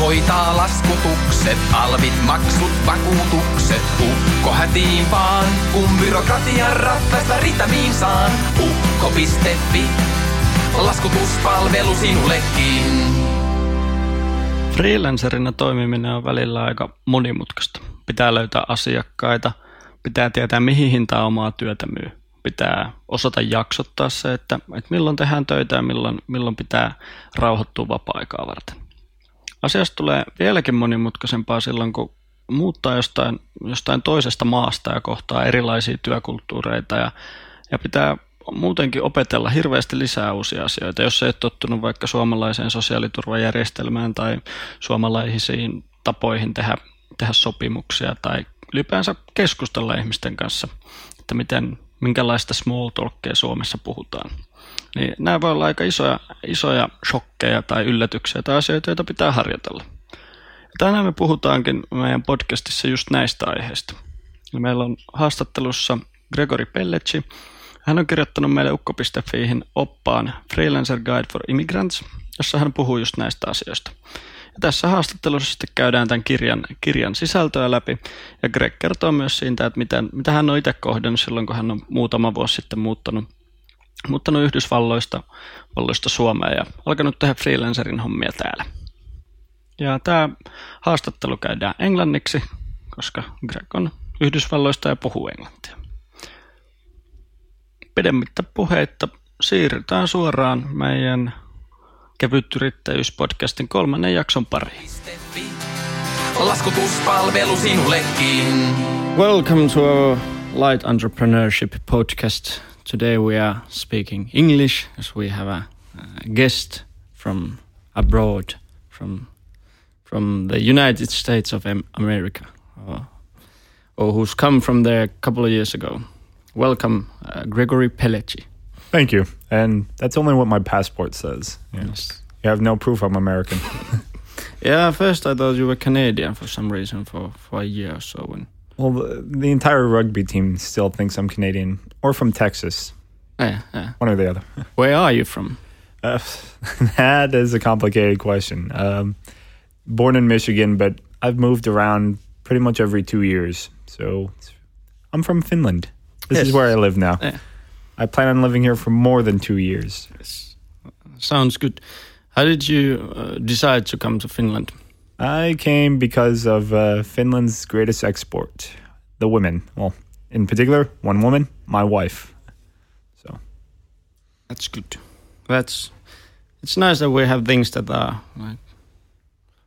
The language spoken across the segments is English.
hoitaa laskutukset, alvit, maksut, vakuutukset. Ukko hätiin vaan, kun byrokratian ratkaista ritamiin saan. Ukko.fi, laskutuspalvelu sinullekin. Freelancerina toimiminen on välillä aika monimutkaista. Pitää löytää asiakkaita, pitää tietää mihin hintaan omaa työtä myy. Pitää osata jaksottaa se, että, että milloin tehdään töitä ja milloin, milloin pitää rauhoittua vapaa-aikaa varten. Asiasta tulee vieläkin monimutkaisempaa silloin, kun muuttaa jostain, jostain toisesta maasta ja kohtaa erilaisia työkulttuureita ja, ja pitää muutenkin opetella hirveästi lisää uusia asioita. Jos ei tottunut vaikka suomalaiseen sosiaaliturvajärjestelmään tai suomalaisiin tapoihin tehdä, tehdä sopimuksia tai ylipäänsä keskustella ihmisten kanssa, että miten, minkälaista small talkia Suomessa puhutaan. Niin nämä voi olla aika isoja, isoja shokkeja tai yllätyksiä tai asioita, joita pitää harjoitella. Tänään me puhutaankin meidän podcastissa just näistä aiheista. Meillä on haastattelussa Gregory Pellecci, hän on kirjoittanut meille ukko.fiihin oppaan Freelancer Guide for Immigrants, jossa hän puhuu just näistä asioista. Ja tässä haastattelussa sitten käydään tämän kirjan, kirjan sisältöä läpi, ja Greg kertoo myös siitä, että miten, mitä hän on itse kohdannut silloin, kun hän on muutama vuosi sitten muuttanut, muuttanut Yhdysvalloista Valloista Suomeen ja alkanut tehdä freelancerin hommia täällä. Ja tämä haastattelu käydään englanniksi, koska Greg on Yhdysvalloista ja puhuu englantia pidemmittä puheitta siirrytään suoraan meidän kevyt yrittäjyyspodcastin kolmannen jakson pariin. Laskutuspalvelu sinullekin. Welcome to our Light Entrepreneurship podcast. Today we are speaking English as we have a, guest from abroad, from from the United States of America, or, or who's come from there a couple of years ago. Welcome, uh, Gregory Pellechi. Thank you. And that's only what my passport says. Yes. You have no proof I'm American. yeah, first I thought you were Canadian for some reason for, for a year or so. And well, the, the entire rugby team still thinks I'm Canadian or from Texas. Yeah, yeah. One or the other. Where are you from? Uh, that is a complicated question. Um, born in Michigan, but I've moved around pretty much every two years. So I'm from Finland. This yes. is where I live now. Yeah. I plan on living here for more than two years. Yes. Sounds good. How did you uh, decide to come to Finland? I came because of uh, Finland's greatest export, the women. Well, in particular, one woman, my wife. So that's good. That's it's nice that we have things that are like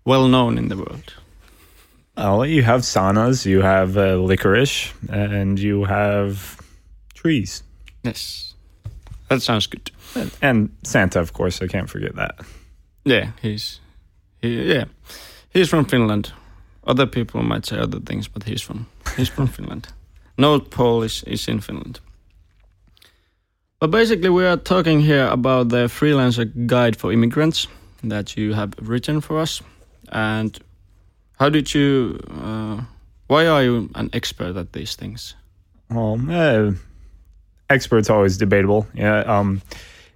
well known in the world. Oh, you have saunas, you have uh, licorice, and you have trees. Yes, that sounds good. And, and Santa, of course, I can't forget that. Yeah, he's he, yeah, he's from Finland. Other people might say other things, but he's from he's from Finland. North Pole is, is in Finland. But basically, we are talking here about the freelancer guide for immigrants that you have written for us, and how did you? Uh, why are you an expert at these things? Well, uh, expert's always debatable. Yeah. Um,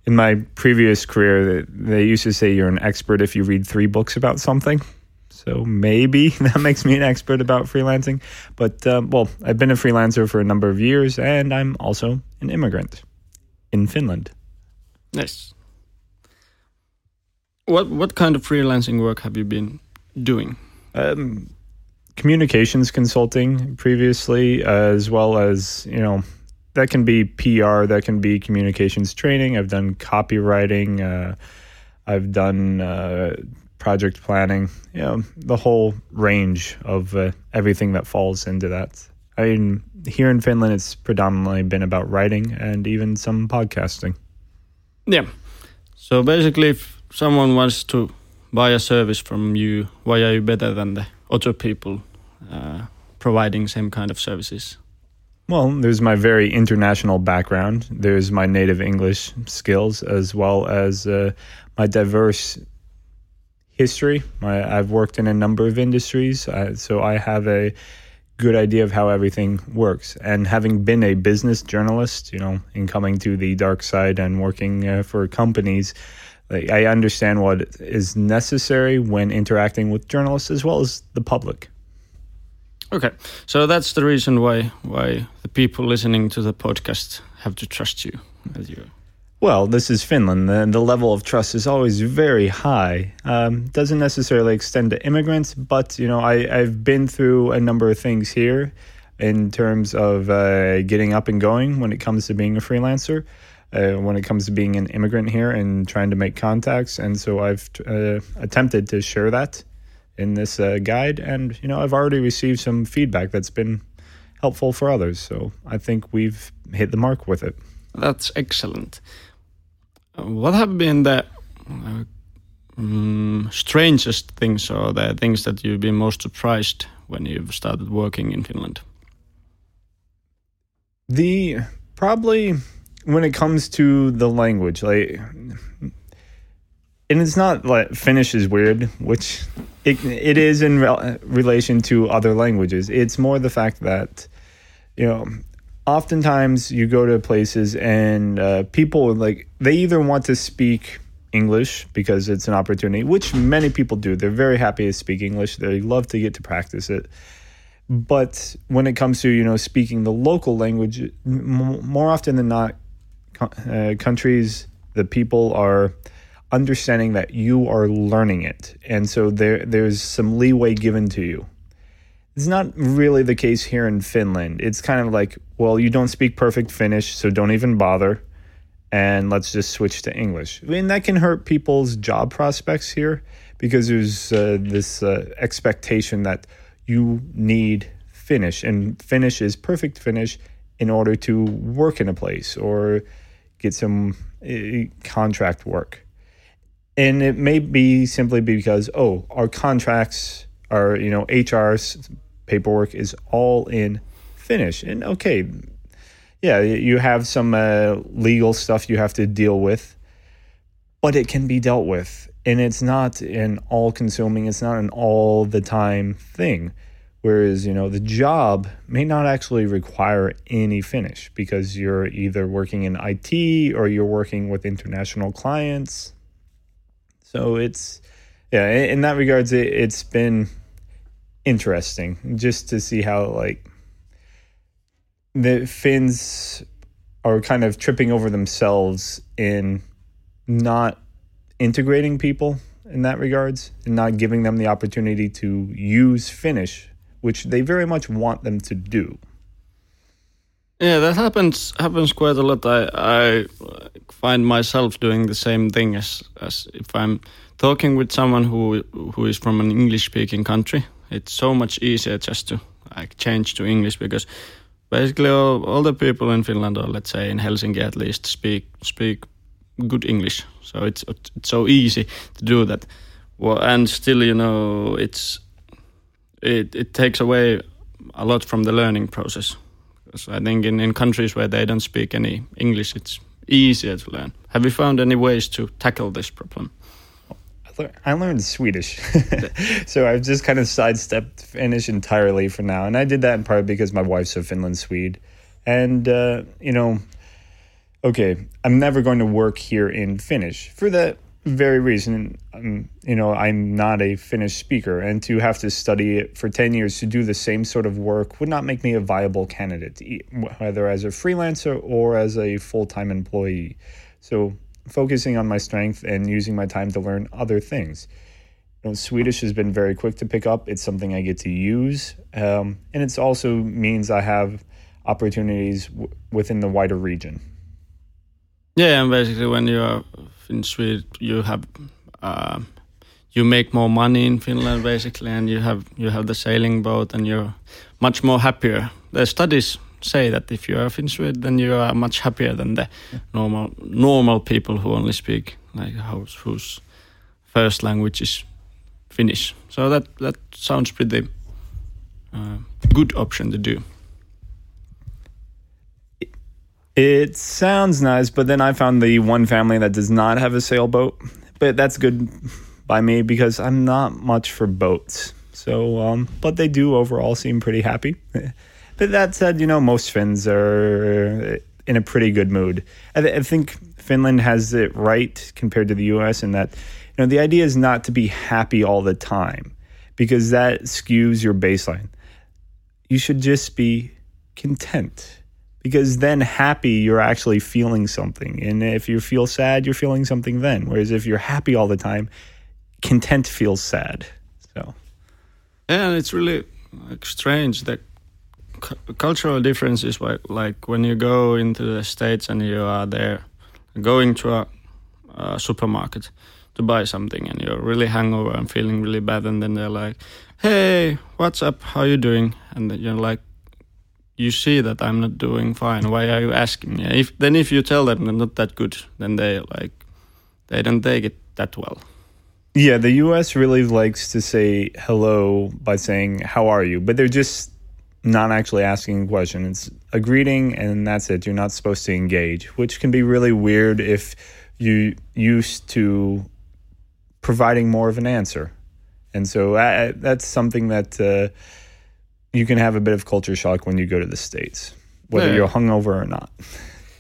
in my previous career, they used to say you're an expert if you read three books about something. So maybe that makes me an expert about freelancing. But um, well, I've been a freelancer for a number of years, and I'm also an immigrant in Finland. Nice. What what kind of freelancing work have you been doing? um, communications consulting previously, as well as you know that can be PR, that can be communications training. I've done copywriting, uh, I've done uh, project planning. You know, the whole range of uh, everything that falls into that. I mean, here in Finland, it's predominantly been about writing and even some podcasting. Yeah. So basically, if someone wants to buy a service from you, why are you better than the other people uh, providing same kind of services? Well, there's my very international background. There's my native English skills, as well as uh, my diverse history. My, I've worked in a number of industries, uh, so I have a good idea of how everything works. And having been a business journalist, you know, in coming to the dark side and working uh, for companies, like, I understand what is necessary when interacting with journalists as well as the public. Okay, so that's the reason why why the people listening to the podcast have to trust you as you. Well, this is Finland. and the level of trust is always very high. Um, doesn't necessarily extend to immigrants, but you know, I, I've been through a number of things here in terms of uh, getting up and going when it comes to being a freelancer, uh, when it comes to being an immigrant here and trying to make contacts. And so I've uh, attempted to share that in this uh, guide, and you know, I've already received some feedback that's been helpful for others. So I think we've hit the mark with it. That's excellent. What have been the uh, um, strangest things or the things that you've been most surprised when you've started working in Finland? The probably when it comes to the language, like, and it's not like Finnish is weird, which it it is in re- relation to other languages. It's more the fact that you know oftentimes you go to places and uh, people like they either want to speak English because it's an opportunity, which many people do. They're very happy to speak English. They love to get to practice it. But when it comes to you know speaking the local language, m- more often than not, uh, countries the people are understanding that you are learning it, and so there there's some leeway given to you. It's not really the case here in Finland. It's kind of like, well, you don't speak perfect Finnish, so don't even bother, and let's just switch to English. I mean, that can hurt people's job prospects here because there's uh, this uh, expectation that you need Finnish, and Finnish is perfect Finnish in order to work in a place or get some uh, contract work. And it may be simply because, oh, our contracts are, you know, HR's paperwork is all in Finnish. And okay, yeah, you have some uh, legal stuff you have to deal with, but it can be dealt with. And it's not an all consuming, it's not an all the time thing. Whereas, you know, the job may not actually require any Finnish because you're either working in IT or you're working with international clients. So it's, yeah, in that regards, it, it's been interesting just to see how, like, the Finns are kind of tripping over themselves in not integrating people in that regards and not giving them the opportunity to use Finnish which they very much want them to do. Yeah, that happens happens quite a lot. I I find myself doing the same thing as as if I'm talking with someone who who is from an English speaking country. It's so much easier just to like change to English because basically all, all the people in Finland or let's say in Helsinki at least speak speak good English. So it's it's so easy to do that. Well, and still, you know, it's it, it takes away a lot from the learning process. I think in, in countries where they don't speak any English, it's easier to learn. Have you found any ways to tackle this problem? I learned Swedish. so I've just kind of sidestepped Finnish entirely for now. And I did that in part because my wife's a Finland Swede. And, uh, you know, okay, I'm never going to work here in Finnish for that very reason, um, you know, I'm not a Finnish speaker, and to have to study it for 10 years to do the same sort of work would not make me a viable candidate, whether as a freelancer or as a full time employee. So, focusing on my strength and using my time to learn other things. You know, Swedish has been very quick to pick up. It's something I get to use, um, and it also means I have opportunities w- within the wider region. Yeah, and basically, when you are in Sweden, you have uh, you make more money in Finland basically, and you have you have the sailing boat, and you're much more happier. The studies say that if you are in Sweden, then you are much happier than the normal normal people who only speak like whose, whose first language is Finnish. So that that sounds pretty uh, good option to do. It sounds nice, but then I found the one family that does not have a sailboat. But that's good by me because I'm not much for boats. So, um, but they do overall seem pretty happy. but that said, you know, most Finns are in a pretty good mood. I, th- I think Finland has it right compared to the U.S. in that you know the idea is not to be happy all the time because that skews your baseline. You should just be content because then happy you're actually feeling something and if you feel sad you're feeling something then whereas if you're happy all the time content feels sad so yeah and it's really strange that cu- cultural differences like like when you go into the states and you are there going to a, a supermarket to buy something and you're really hungover and feeling really bad and then they're like hey what's up how you doing and you're like you see that I'm not doing fine. Why are you asking me? If then if you tell them I'm not that good, then they like they don't take it that well. Yeah, the US really likes to say hello by saying how are you, but they're just not actually asking a question. It's a greeting and that's it. You're not supposed to engage, which can be really weird if you used to providing more of an answer. And so uh, that's something that uh, you can have a bit of culture shock when you go to the states, whether Yeah. you're hungover or not.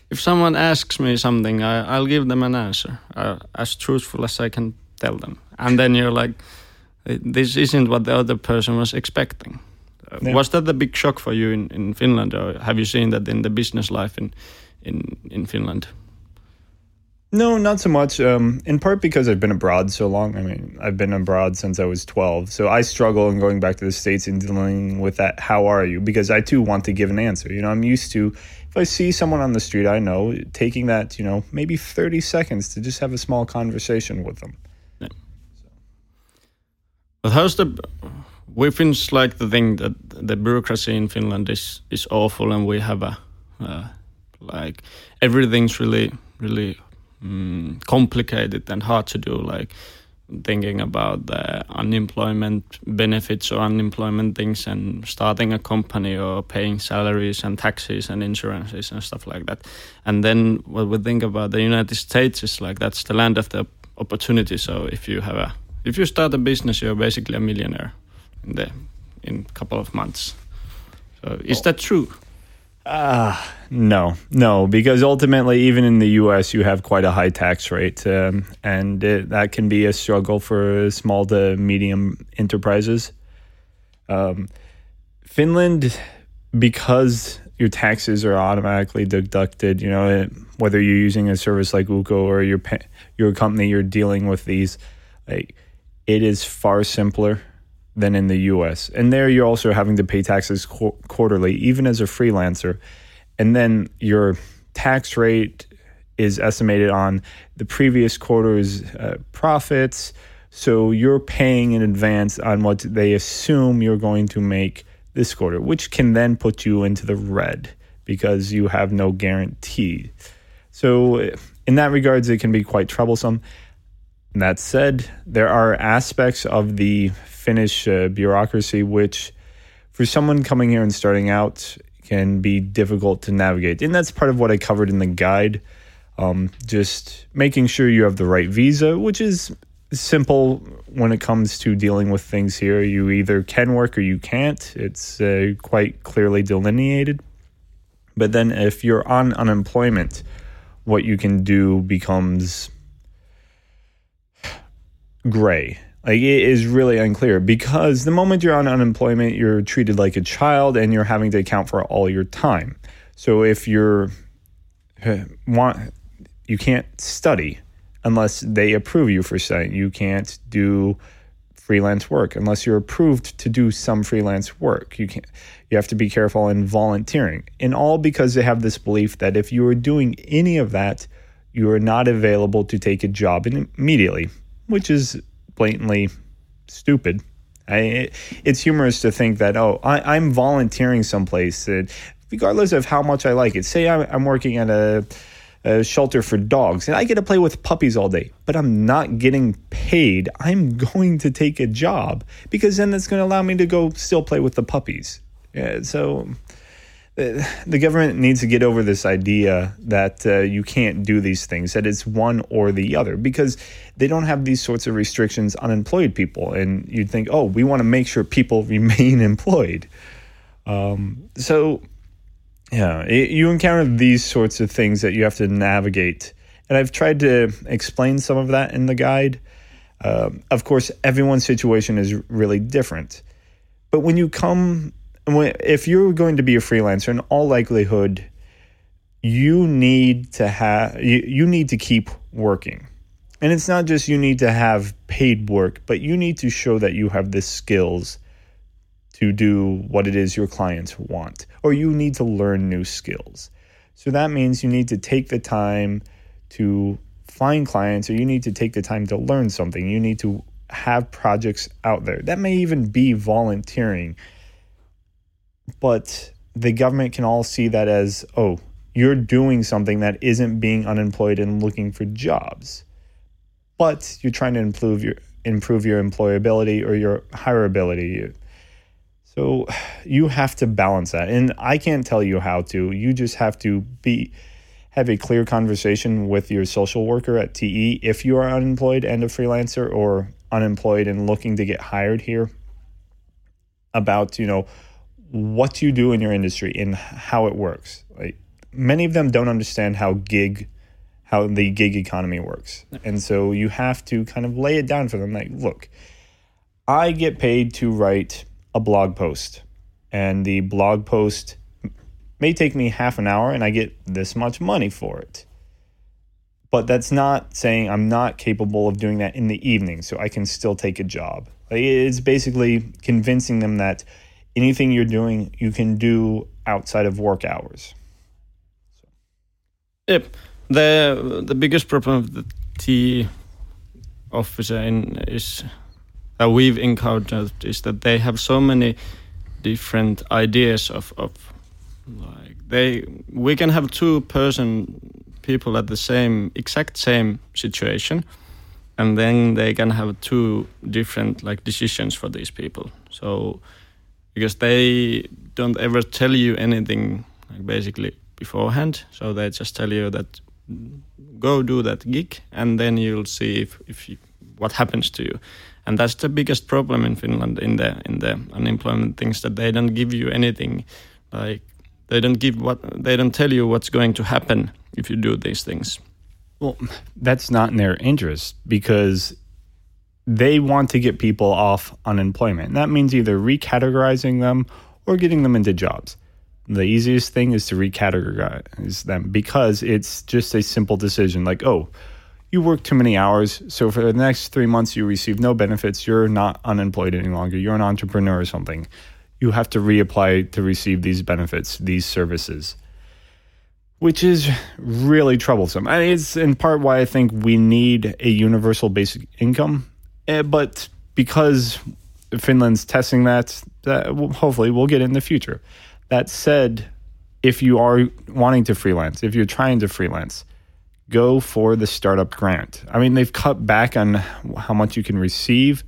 If someone asks me something, I, I'll give them an answer uh, as truthful as I can tell them, and then you're like, this isn't what the other person was expecting. Yeah. Was that a big shock for you in, in Finland, or have you seen that in the business life in in in Finland? No, not so much. Um, in part because I've been abroad so long. I mean, I've been abroad since I was 12. So I struggle in going back to the States and dealing with that, how are you? Because I too want to give an answer. You know, I'm used to, if I see someone on the street I know, taking that, you know, maybe 30 seconds to just have a small conversation with them. But how's the we Finns like to think that the bureaucracy in Finland is is awful, and we have a uh, like everything's really really mm, complicated and hard to do. Like thinking about the unemployment benefits or unemployment things, and starting a company or paying salaries and taxes and insurances and stuff like that. And then what we think about the United States is like that's the land of the opportunity. So if you have a if you start a business, you're basically a millionaire in the in a couple of months. So is that true? Ah, no, no, because ultimately, even in the U.S., you have quite a high tax rate, um, and it, that can be a struggle for small to medium enterprises. Um, Finland, because your taxes are automatically deducted, you know, it- whether you're using a service like Ukko or your your company, you're dealing with these, like it is far simpler than in the US. And there you're also having to pay taxes qu- quarterly, even as a freelancer. And then your tax rate is estimated on the previous quarter's uh, profits. So you're paying in advance on what they assume you're going to make this quarter, which can then put you into the red because you have no guarantee. So, in that regards, it can be quite troublesome. That said, there are aspects of the Finnish uh, bureaucracy which, for someone coming here and starting out, can be difficult to navigate. And that's part of what I covered in the guide. Um, just making sure you have the right visa, which is simple when it comes to dealing with things here. You either can work or you can't, it's uh, quite clearly delineated. But then if you're on unemployment, what you can do becomes gray. Like it is really unclear because the moment you're on unemployment, you're treated like a child and you're having to account for all your time. So if you're want you can't study unless they approve you for studying. You can't do freelance work unless you're approved to do some freelance work. You can you have to be careful in volunteering. And all because they have this belief that if you are doing any of that, you are not available to take a job immediately, which is blatantly stupid. I, it's humorous to think that oh I, I'm volunteering someplace that regardless of how much I like it. Say I'm, I'm working at a, a shelter for dogs and I get to play with puppies all day, but I'm not getting paid. I'm going to take a job because then that's going to allow me to go still play with the puppies. Yeah, so the government needs to get over this idea that uh, you can't do these things, that it's one or the other, because they don't have these sorts of restrictions on employed people. And you'd think, oh, we want to make sure people remain employed. Um, so Yeah, it, you encounter these sorts of things that you have to navigate. And I've tried to explain some of that in the guide. Uh, of course, everyone's situation is really different. But when you come, if you're going to be a freelancer, in all likelihood, you need to have you, you need to keep working. And it's not just you need to have paid work, but you need to show that you have the skills to do what it is your clients want, or you need to learn new skills. So that means you need to take the time to find clients, or you need to take the time to learn something. You need to have projects out there. That may even be volunteering. But the government can all see that as, oh, you're doing something that isn't being unemployed and looking for jobs. But you're trying to improve your improve your employability or your hireability. So you have to balance that. And I can't tell you how to. You just have to be have a clear conversation with your social worker at TE if you are unemployed and a freelancer or unemployed and looking to get hired here about, you know, what you do in your industry and how it works. Like many of them don't understand how gig how the gig economy works. And so you have to kind of lay it down for them like, look, I get paid to write a blog post and the blog post may take me half an hour and I get this much money for it. But that's not saying I'm not capable of doing that in the evening, so I can still take a job. It's basically convincing them that anything you're doing, you can do outside of work hours. So. Yep. The the biggest problem of the TE officer in is that we've encountered is that they have so many different ideas of, of like they we can have two person people at the same exact same situation and then they can have two different like decisions for these people so because they don't ever tell you anything like basically beforehand. So they just tell you that go do that gig and then you'll see if, if you, what happens to you. And that's the biggest problem in Finland in the in the unemployment things that they don't give you anything. Like they don't give what they don't tell you what's going to happen if you do these things. Well, that's not in their interest because they want to get people off unemployment. And that means either recategorizing them or getting them into jobs. The easiest thing is to recategorize them because it's just a simple decision like, oh, you work too many hours. So for the next three months, you receive no benefits. You're not unemployed any longer. You're an entrepreneur or something you have to reapply to receive these benefits, these services, which is really troublesome. I mean, it's in part why I think we need a universal basic income, but because Finland's testing that, that hopefully we'll get in the future. That said, if you are wanting to freelance, if you're trying to freelance, go for the startup grant. I mean, they've cut back on how much you can receive,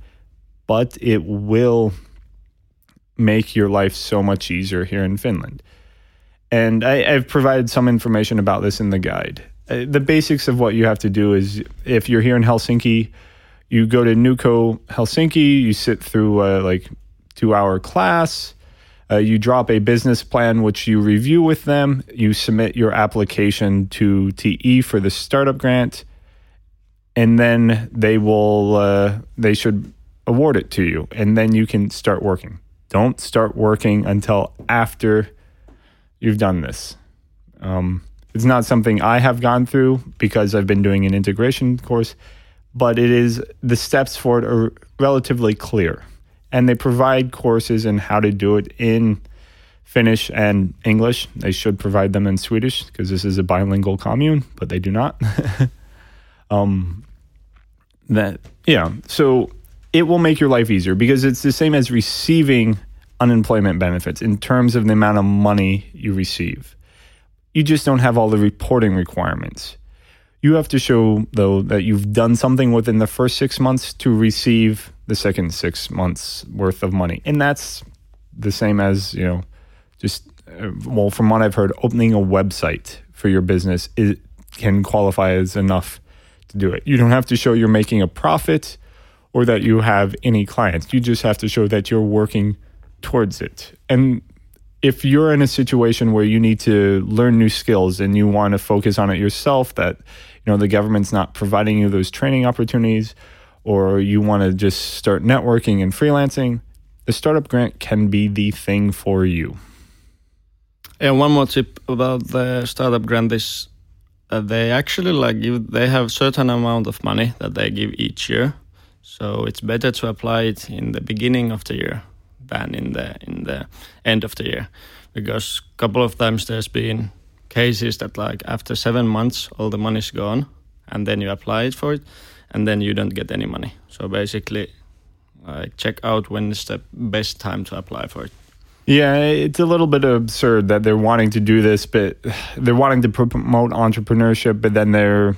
but it will make your life so much easier here in Finland. And I, have provided some information about this in the guide. Uh, the basics of what you have to do is if you're here in Helsinki, you go to NewCo Helsinki, you sit through a like two hour class. Uh, you drop a business plan, which you review with them. You submit your application to TE for the startup grant, and then they will uh, they should award it to you, and then you can start working. Don't start working until after you've done this. Um, it's not something I have gone through because I've been doing an integration course, but it is the steps for it are relatively clear. And they provide courses in how to do it in Finnish and English. They should provide them in Swedish because this is a bilingual commune, but they do not. um, that yeah, so it will make your life easier because it's the same as receiving unemployment benefits in terms of the amount of money you receive. You just don't have all the reporting requirements. You have to show, though, that you've done something within the first six months to receive the second six months worth of money. And that's the same as, you know, just, uh, well, from what I've heard, opening a website for your business can qualify as enough to do it. You don't have to show you're making a profit or that you have any clients. You just have to show that you're working towards it. And if you're in a situation where you need to learn new skills and you want to focus on it yourself, that know the government's not providing you those training opportunities, or you want to just start networking and freelancing, the startup grant can be the thing for you. And one more tip about the startup grant is that they actually like give they have certain amount of money that they give each year. So it's better to apply it in the beginning of the year than in the in the end of the year, because a couple of times there's been cases that like after seven months all the money's gone, and then you apply it for it, and then you don't get any money. So basically, like check out when is the best time to apply for it. Yeah, it's a little bit absurd that they're wanting to do this, but they're wanting to promote entrepreneurship, but then they're,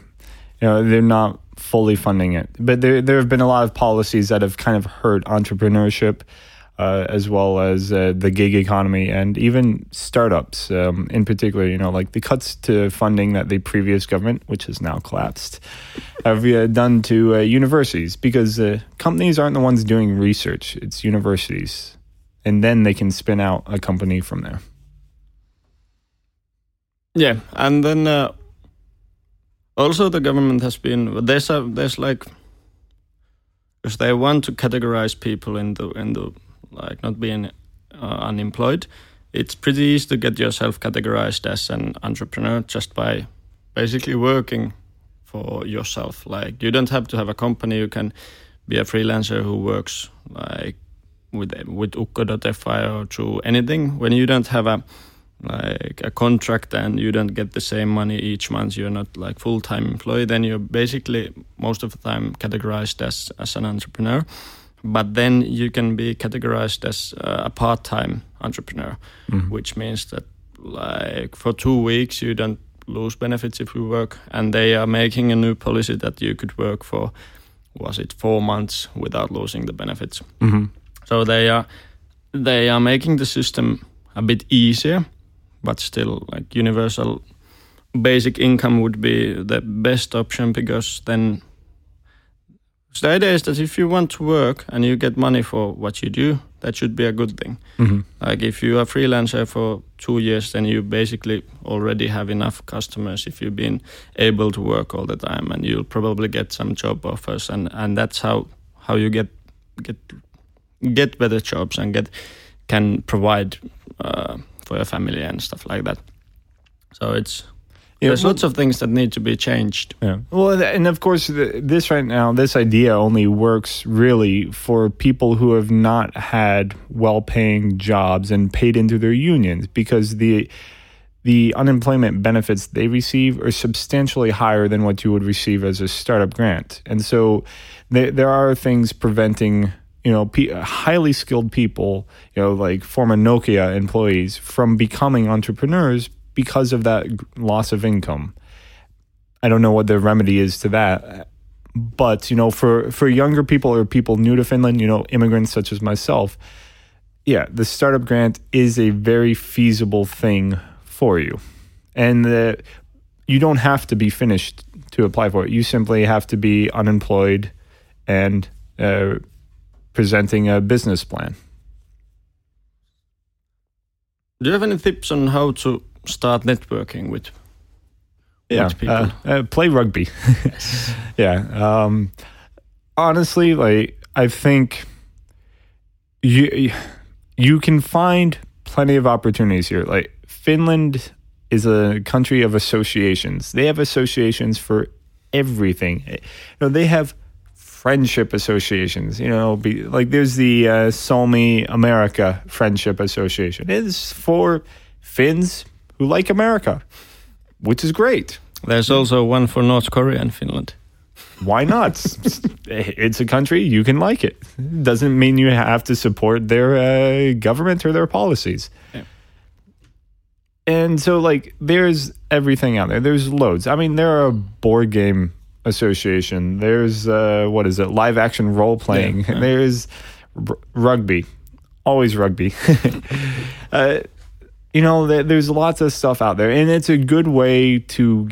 you know, they're not fully funding it. But there, there have been a lot of policies that have kind of hurt entrepreneurship uh, as well as uh, the gig economy and even startups um, in particular. You know, like the cuts to funding that the previous government, which has now collapsed, have uh, done to uh, universities because uh, companies aren't the ones doing research; it's universities, and then they can spin out a company from there. Yeah, and then uh, also the government has been there's a there's like because they want to categorize people in the in into like not being uh, unemployed, it's pretty easy to get yourself categorized as an entrepreneur just by basically working for yourself. Like you don't have to have a company. You can be a freelancer who works like with with Ukko.fi or through anything. When you don't have a like a contract and you don't get the same money each month, you're not like full time employee. Then you're basically most of the time categorized as as an entrepreneur but then you can be categorized as a part-time entrepreneur mm-hmm. which means that like for two weeks you don't lose benefits if you work and they are making a new policy that you could work for was it four months without losing the benefits mm-hmm. so they are they are making the system a bit easier but still like universal basic income would be the best option because then so the idea is that if you want to work and you get money for what you do, that should be a good thing. Mm-hmm. Like if you are freelancer for two years, then you basically already have enough customers if you've been able to work all the time, and you'll probably get some job offers, and and that's how how you get get get better jobs and get can provide uh, for your family and stuff like that. So it's yeah, There's well, lots of things that need to be changed. Yeah. Well, and of course, this right now, this idea only works really for people who have not had well-paying jobs and paid into their unions, because the the unemployment benefits they receive are substantially higher than what you would receive as a startup grant, and so there, there are things preventing you know, highly skilled people, you know, like former Nokia employees from becoming entrepreneurs because of that loss of income. I don't know what the remedy is to that. But, you know, for, for younger people or people new to Finland, you know, immigrants such as myself, yeah, the startup grant is a very feasible thing for you. And the, you don't have to be finished to apply for it. You simply have to be unemployed and uh, presenting a business plan. Do you have any tips on how to start networking with, yeah, with people. Uh, uh, play rugby. yeah. Um, honestly, like I think you you can find plenty of opportunities here. Like Finland is a country of associations. They have associations for everything. You know, they have friendship associations. You know, be, like there's the uh, America Friendship Association. It's for Finns, who like America, which is great. There's also one for North Korea and Finland. Why not? it's a country you can like it. Doesn't mean you have to support their uh, government or their policies. Yeah. And so, like, there's everything out there. There's loads. I mean, there are a board game association. There's uh, what is it? Live action role playing. Yeah, yeah. There's r- rugby. Always rugby. uh, you know, there's lots of stuff out there, and it's a good way to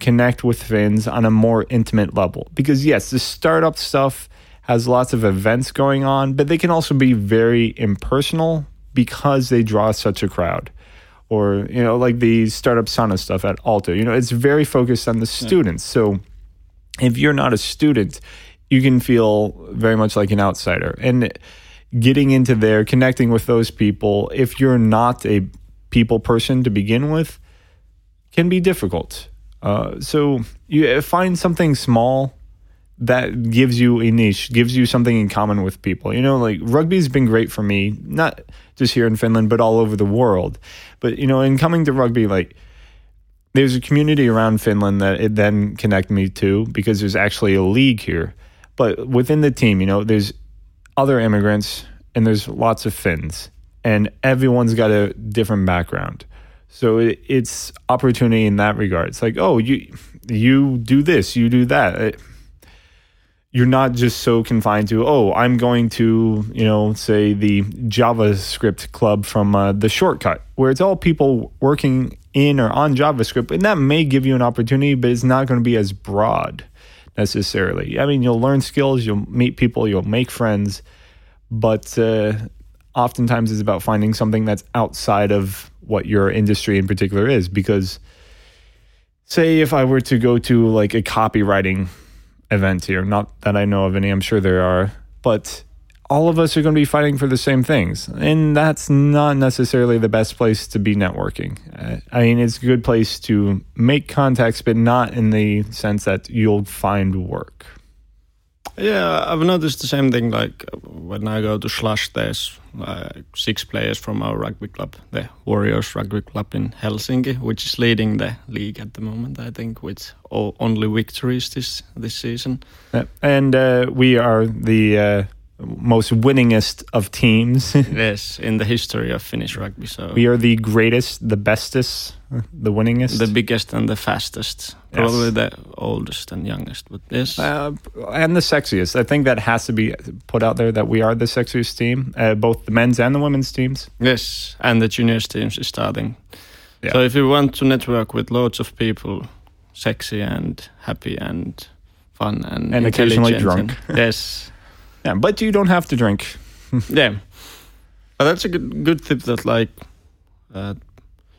connect with Finns on a more intimate level. Because yes, the startup stuff has lots of events going on, but they can also be very impersonal because they draw such a crowd. Or, you know, like the startup sauna stuff at Aalto. You know, it's very focused on the students. So if you're not a student, you can feel very much like an outsider. And getting into there, connecting with those people, if you're not a people person to begin with, can be difficult. Uh, so you find something small that gives you a niche, gives you something in common with people. You know, like rugby's been great for me, not just here in Finland, but all over the world. But you know, in coming to rugby, like there's a community around Finland that it then connect me to because there's actually a league here. But within the team, you know, there's other immigrants and there's lots of Finns, and everyone's got a different background. So it, it's opportunity in that regard. It's like, oh, you you do this, you do that. It, you're not just so confined to oh i'm going to you know say the javascript club from uh, the shortcut where it's all people working in or on javascript and that may give you an opportunity but it's not going to be as broad necessarily i mean you'll learn skills you'll meet people you'll make friends but uh, oftentimes it's about finding something that's outside of what your industry in particular is because say if i were to go to like a copywriting event here. Not that I know of any, I'm sure there are, but all of us are going to be fighting for the same things. And that's not necessarily the best place to be networking. I mean, it's a good place to make contacts, but not in the sense that you'll find work. Yeah, I've noticed the same thing. Like when I go to Slush, there's like six players from our rugby club, the Warriors Rugby Club in Helsinki, which is leading the league at the moment. I think with only victories this this season. Yeah. And uh, we are the uh, most winningest of teams. yes, in the history of Finnish rugby. So we are the greatest, the bestest, the winningest, the biggest, and the fastest. Probably yes. the oldest and youngest, but yes, uh, and the sexiest. I think that has to be put out there that we are the sexiest team, uh, both the men's and the women's teams. Yes, and the juniors teams is starting. Yeah. So if you want to network with loads of people, sexy and happy and fun and and occasionally drunk. And, yes. Yeah, but you don't have to drink. yeah, but that's a good good tip. That like, uh,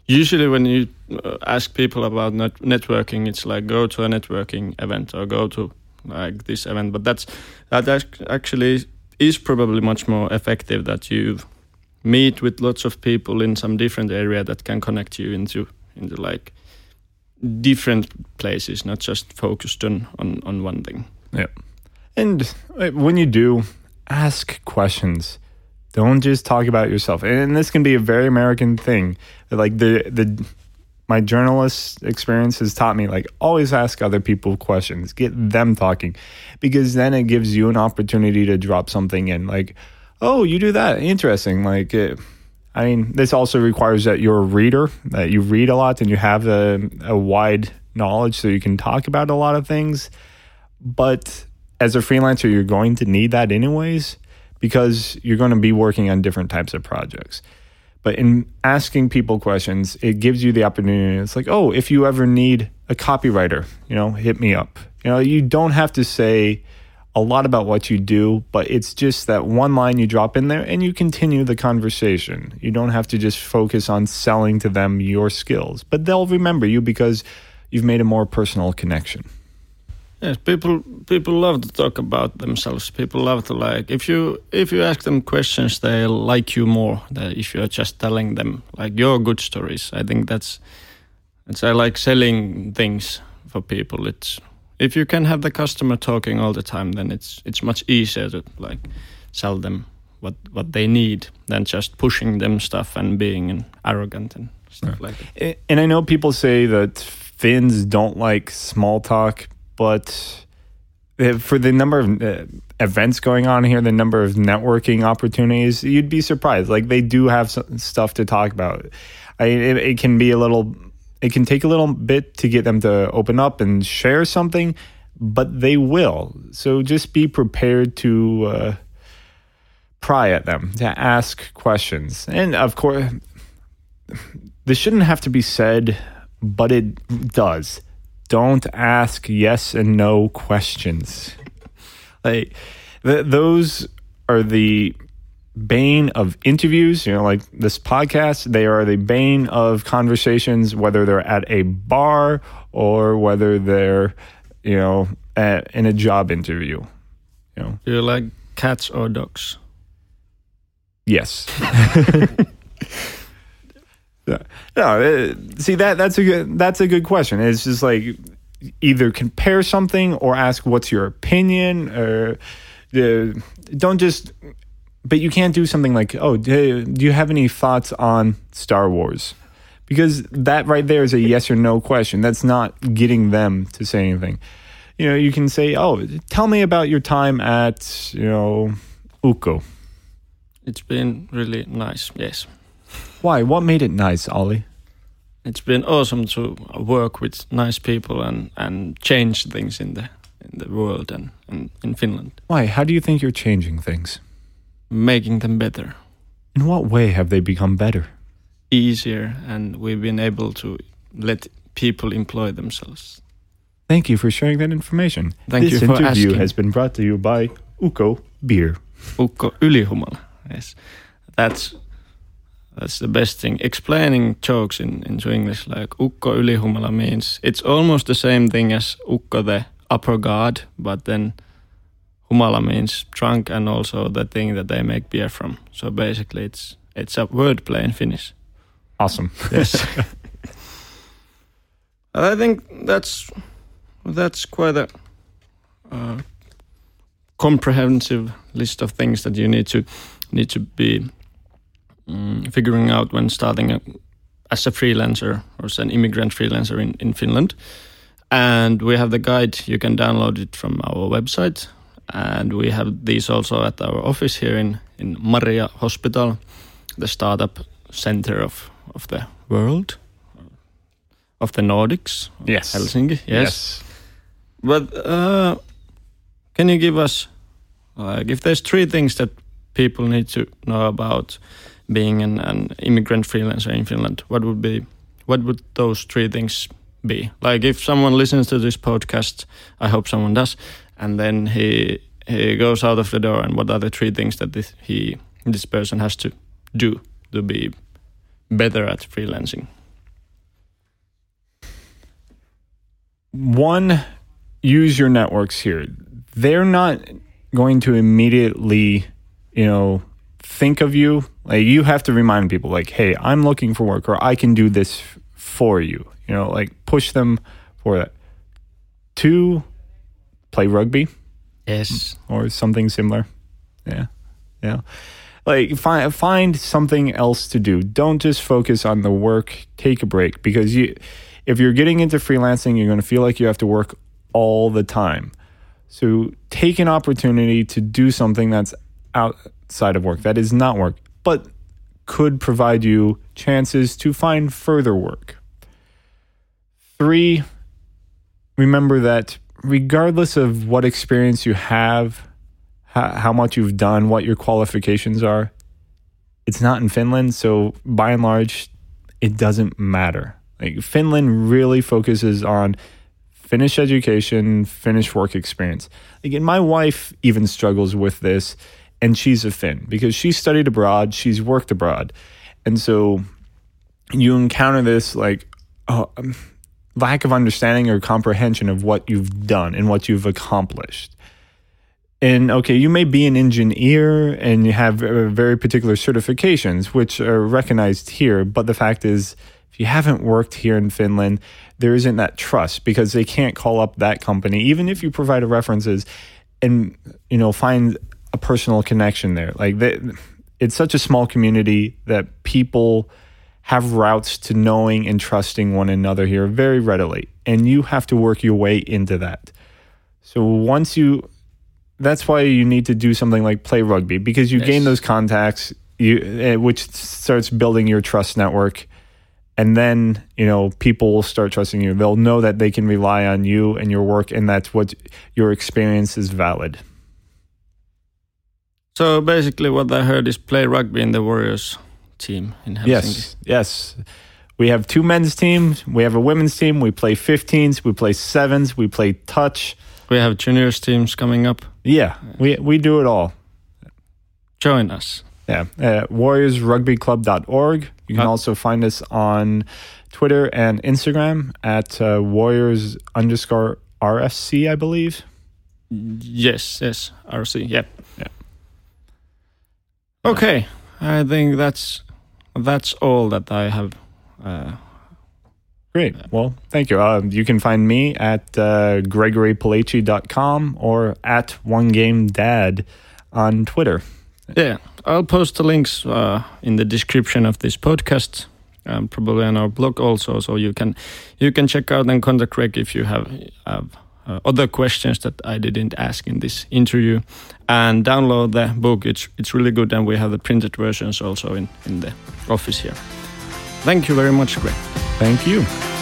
usually when you uh, ask people about net networking, it's like go to a networking event or go to like this event. But that's that actually is probably much more effective that you meet with lots of people in some different area that can connect you into into like different places, not just focused on on, on one thing. Yeah. And when you do, ask questions. Don't just talk about yourself. And this can be a very American thing. Like the the my journalist experience has taught me like always ask other people questions. Get them talking because then it gives you an opportunity to drop something in like, "Oh, you do that. Interesting." Like it, I mean, this also requires that you're a reader, that you read a lot and you have a, a wide knowledge so you can talk about a lot of things. But as a freelancer, you're going to need that anyways because you're going to be working on different types of projects. But in asking people questions, it gives you the opportunity. It's like, oh, if you ever need a copywriter, you know, hit me up. You know, you don't have to say a lot about what you do, but it's just that one line you drop in there and you continue the conversation. You don't have to just focus on selling to them your skills, but they'll remember you because you've made a more personal connection. Yes, people people love to talk about themselves. People love to like if you if you ask them questions, they like you more than if you're just telling them like your good stories. I think that's it's I like selling things for people. It's if you can have the customer talking all the time, then it's it's much easier to like sell them what what they need than just pushing them stuff and being arrogant and stuff yeah. like that. And I know people say that Finns don't like small talk but uh, for the number of uh, events going on here, the number of networking opportunities, you'd be surprised. Like they do have stuff to talk about. I it, it, can be a little, it can take a little bit to get them to open up and share something, but they will. So just be prepared to uh, pry at them, to ask questions, and of course, this shouldn't have to be said, but it does don't ask yes and no questions. Like th- those are the bane of interviews, you know, like this podcast. They are the bane of conversations, whether they're at a bar or whether they're, you know, at, in a job interview. You know, Do you like cats or dogs? yes. Yeah. no, uh, see that that's a good that's a good question. It's just like either compare something or ask what's your opinion or uh, don't just but you can't do something like oh do, do you have any thoughts on Star Wars because that right there is a yes or no question that's not getting them to say anything you know you can say oh tell me about your time at you know Ukko It's been really nice. Yes. Why what made it nice Ollie It's been awesome to work with nice people and, and change things in the in the world and, and in Finland, why how do you think you're changing things making them better, In what way have they become better? easier, and we've been able to let people employ themselves. Thank you for sharing that information. Thank this you for interview asking. has been brought to you by Ukko Beer. Ukko ylihumala. Yes, that's that's the best thing. Explaining jokes in into English like Ukko ylihumala means it's almost the same thing as Ukko the upper god, but then humala means drunk and also the thing that they make beer from. So basically, it's it's a wordplay in Finnish. Awesome. Yes. I think that's that's quite a uh, comprehensive list of things that you need to need to be mm, figuring out when starting a, as a freelancer or as an immigrant freelancer in, in Finland. And we have the guide. You can download it from our website. And we have these also at our office here in, in Maria Hospital, the startup center of, of the world, of the Nordics, Yes. Helsinki. Yes. But uh, can you give us, like, if there's three things that people need to know about being an, an immigrant freelancer in Finland, what would be, what would those three things be? Like, if someone listens to this podcast, I hope someone does, and then he he goes out of the door, and what are the three things that this, he this person has to do to be better at freelancing? One, use your networks here. They're not going to immediately, you know, think of you. Like you have to remind people, like, hey, I'm looking for work, or I can do this for you. You know, like push them for that. Two, play rugby. Yes. or something similar. Yeah. Yeah. Like find find something else to do. Don't just focus on the work. Take a break because you if you're getting into freelancing, you're going to feel like you have to work all the time. So take an opportunity to do something that's outside of work that is not work, but could provide you chances to find further work. 3 remember that regardless of what experience you have, how, how much you've done, what your qualifications are, it's not in Finland. So by and large, it doesn't matter. Like Finland really focuses on Finnish education, Finnish work experience. Again, my wife even struggles with this, and she's a Finn because she studied abroad, she's worked abroad, and so you encounter this like oh, um, lack of understanding or comprehension of what you've done and what you've accomplished. And okay, you may be an engineer and you have uh, very particular certifications, which are recognized here. But the fact is, if you haven't worked here in Finland, there isn't that trust because they can't call up that company, even if you provide references and you know find a personal connection there. Like they, it's such a small community that people have routes to knowing and trusting one another here very readily, and you have to work your way into that. So once you, that's why you need to do something like play rugby because you Yes. gain those contacts, you eh, which starts building your trust network, and then you know people will start trusting you. They'll know that they can rely on you and your work, and that's what your experience is valid. So basically, what I heard is play rugby in the Warriors team in Helsinki. Yes, yes. We have two men's teams. We have a women's team. We play 15s. We play sevens. We play touch. We have juniors teams coming up. Yeah, we we do it all. Join us. Yeah, uh, warriorsrugbyclub.org. You can Uh, also find us on Twitter and Instagram at uh, warriors underscore RFC, I believe. Yes, yes, RFC. Yep. Yeah. Okay, I think that's that's all that I have. Uh, Great. Well, thank you. Um, you can find me at uh, gregorypellechi.com or at OneGameDad on Twitter. yeah, I'll post the links uh, in the description of this podcast, um, probably on our blog also, so you can you can check out and contact Greg if you have have uh, other questions that I didn't ask in this interview, and download the book. It's it's really good, and we have the printed versions also in in the office here. Thank you very much, Greg. Thank you.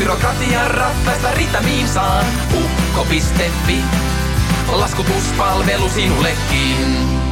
Byrokratian rattaista ritamiin saan. Ukko.fi, laskutuspalvelu sinullekin.